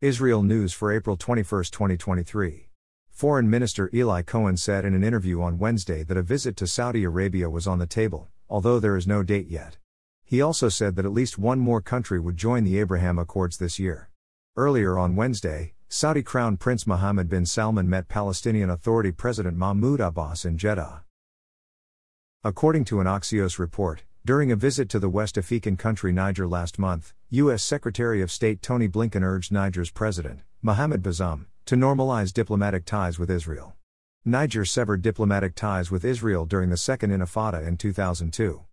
Israel News for April 21, 2023. Foreign Minister Eli Cohen said in an interview on Wednesday that a visit to Saudi Arabia was on the table, although there is no date yet. He also said that at least one more country would join the Abraham Accords this year. Earlier on Wednesday, Saudi Crown Prince Mohammed bin Salman met Palestinian Authority President Mahmoud Abbas in Jeddah. According to an Axios report, during a visit to the West African country Niger last month, U.S. Secretary of State Tony Blinken urged Niger's president, Mohamed Bazoum, to normalize diplomatic ties with Israel. Niger severed diplomatic ties with Israel during the Second Intifada in 2002.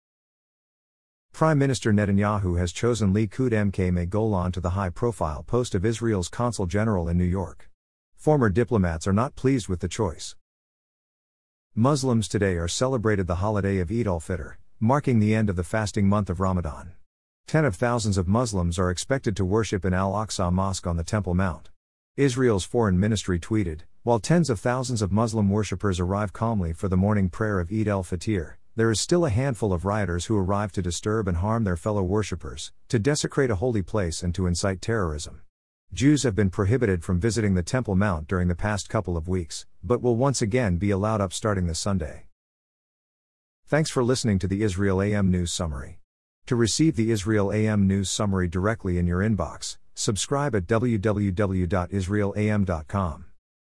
Prime Minister Netanyahu has chosen Likud MK Golan to the high profile post of Israel's consul general in New York. Former diplomats are not pleased with the choice. Muslims today are celebrated the holiday of Eid al Fitr, marking the end of the fasting month of Ramadan. Ten of thousands of Muslims are expected to worship in Al Aqsa Mosque on the Temple Mount. Israel's foreign ministry tweeted While tens of thousands of Muslim worshippers arrive calmly for the morning prayer of Eid al Fitr, there is still a handful of rioters who arrive to disturb and harm their fellow worshippers, to desecrate a holy place, and to incite terrorism. Jews have been prohibited from visiting the Temple Mount during the past couple of weeks, but will once again be allowed up starting this Sunday. Thanks for listening to the Israel AM News Summary. To receive the Israel AM News Summary directly in your inbox, subscribe at www.israelam.com.